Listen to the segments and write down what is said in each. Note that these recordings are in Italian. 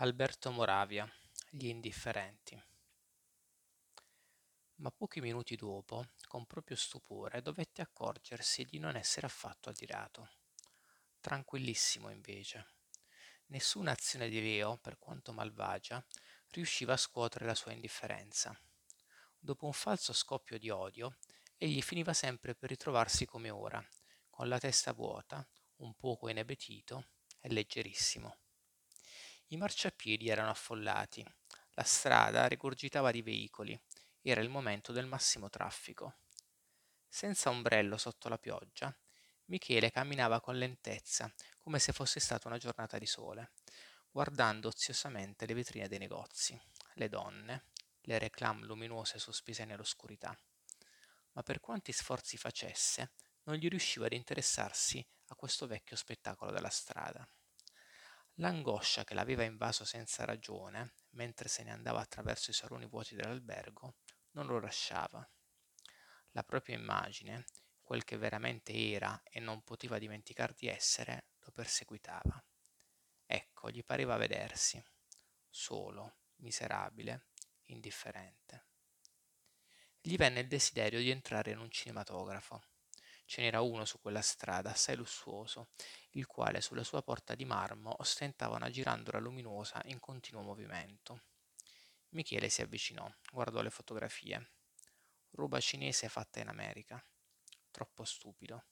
Alberto Moravia, Gli indifferenti. Ma pochi minuti dopo, con proprio stupore, dovette accorgersi di non essere affatto adirato. Tranquillissimo invece. Nessuna azione di Leo, per quanto malvagia, riusciva a scuotere la sua indifferenza. Dopo un falso scoppio di odio, egli finiva sempre per ritrovarsi come ora, con la testa vuota, un poco inebetito e leggerissimo. I marciapiedi erano affollati, la strada rigurgitava di veicoli, era il momento del massimo traffico. Senza ombrello sotto la pioggia, Michele camminava con lentezza, come se fosse stata una giornata di sole, guardando oziosamente le vetrine dei negozi, le donne, le reclame luminose sospese nell'oscurità. Ma per quanti sforzi facesse, non gli riusciva ad interessarsi a questo vecchio spettacolo della strada. L'angoscia che l'aveva invaso senza ragione, mentre se ne andava attraverso i saloni vuoti dell'albergo, non lo lasciava. La propria immagine, quel che veramente era e non poteva dimenticar di essere, lo perseguitava. Ecco, gli pareva vedersi, solo, miserabile, indifferente. Gli venne il desiderio di entrare in un cinematografo. Ce n'era uno su quella strada, assai lussuoso, il quale sulla sua porta di marmo ostentava una girandola luminosa in continuo movimento. Michele si avvicinò, guardò le fotografie. Roba cinese fatta in America. Troppo stupido.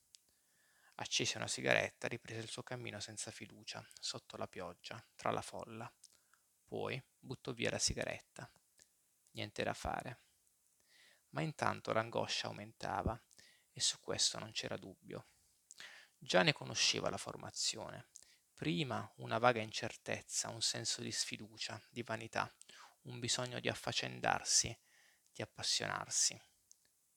Accese una sigaretta, riprese il suo cammino senza fiducia, sotto la pioggia, tra la folla. Poi buttò via la sigaretta. Niente da fare. Ma intanto l'angoscia aumentava e su questo non c'era dubbio. Già ne conosceva la formazione. Prima una vaga incertezza, un senso di sfiducia, di vanità, un bisogno di affaccendarsi, di appassionarsi.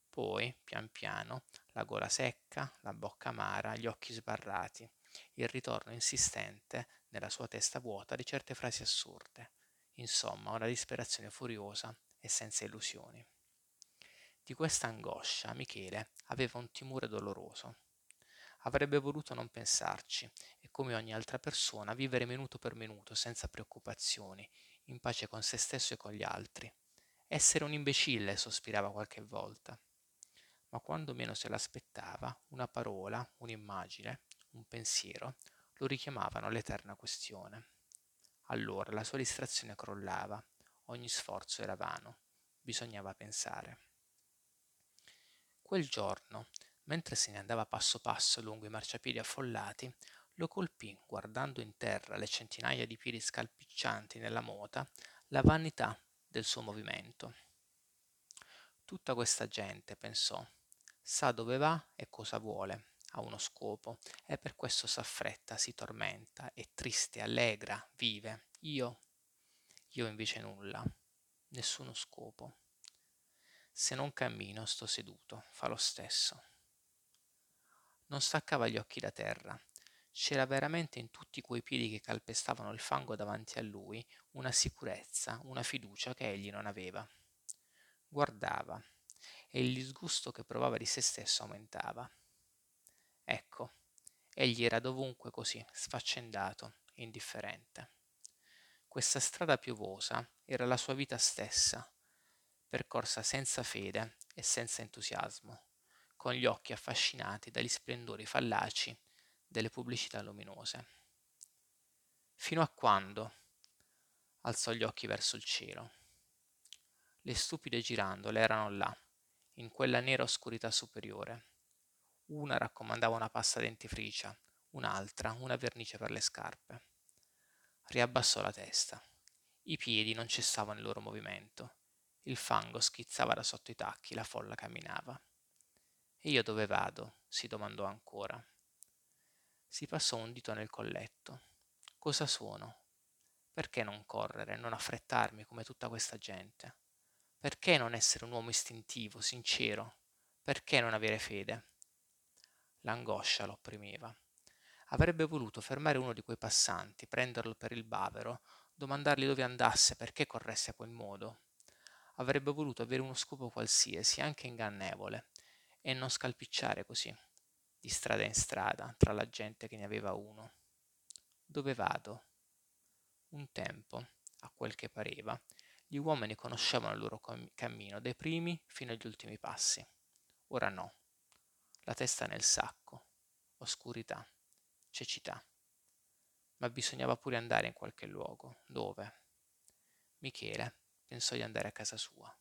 Poi, pian piano, la gola secca, la bocca amara, gli occhi sbarrati, il ritorno insistente nella sua testa vuota di certe frasi assurde. Insomma, una disperazione furiosa e senza illusioni. Di questa angoscia Michele aveva un timore doloroso. Avrebbe voluto non pensarci e come ogni altra persona vivere minuto per minuto senza preoccupazioni, in pace con se stesso e con gli altri. Essere un imbecille, sospirava qualche volta. Ma quando meno se l'aspettava, una parola, un'immagine, un pensiero lo richiamavano all'eterna questione. Allora la sua distrazione crollava, ogni sforzo era vano, bisognava pensare. Quel giorno, mentre se ne andava passo passo lungo i marciapiedi affollati, lo colpì, guardando in terra le centinaia di piedi scalpiccianti nella mota, la vanità del suo movimento. Tutta questa gente, pensò, sa dove va e cosa vuole, ha uno scopo, e per questo s'affretta, si tormenta, è triste, allegra, vive. Io, io invece nulla, nessuno scopo. Se non cammino, sto seduto, fa lo stesso. Non staccava gli occhi da terra. C'era veramente in tutti quei piedi che calpestavano il fango davanti a lui una sicurezza, una fiducia che egli non aveva. Guardava e il disgusto che provava di se stesso aumentava. Ecco, egli era dovunque così, sfaccendato, indifferente. Questa strada piovosa era la sua vita stessa, percorsa senza fede e senza entusiasmo, con gli occhi affascinati dagli splendori fallaci delle pubblicità luminose. Fino a quando? Alzò gli occhi verso il cielo. Le stupide girandole erano là, in quella nera oscurità superiore. Una raccomandava una pasta dentifricia, un'altra una vernice per le scarpe. Riabbassò la testa. I piedi non cessavano il loro movimento il fango schizzava da sotto i tacchi, la folla camminava. E io dove vado? si domandò ancora. Si passò un dito nel colletto. Cosa sono? Perché non correre, non affrettarmi come tutta questa gente? Perché non essere un uomo istintivo, sincero? Perché non avere fede? L'angoscia lo opprimeva. Avrebbe voluto fermare uno di quei passanti, prenderlo per il bavero, domandargli dove andasse, perché corresse a quel modo avrebbe voluto avere uno scopo qualsiasi, anche ingannevole, e non scalpicciare così, di strada in strada, tra la gente che ne aveva uno. Dove vado? Un tempo, a quel che pareva, gli uomini conoscevano il loro cammino dai primi fino agli ultimi passi. Ora no. La testa nel sacco, oscurità, cecità. Ma bisognava pure andare in qualche luogo. Dove? Michele pensò di andare a casa sua.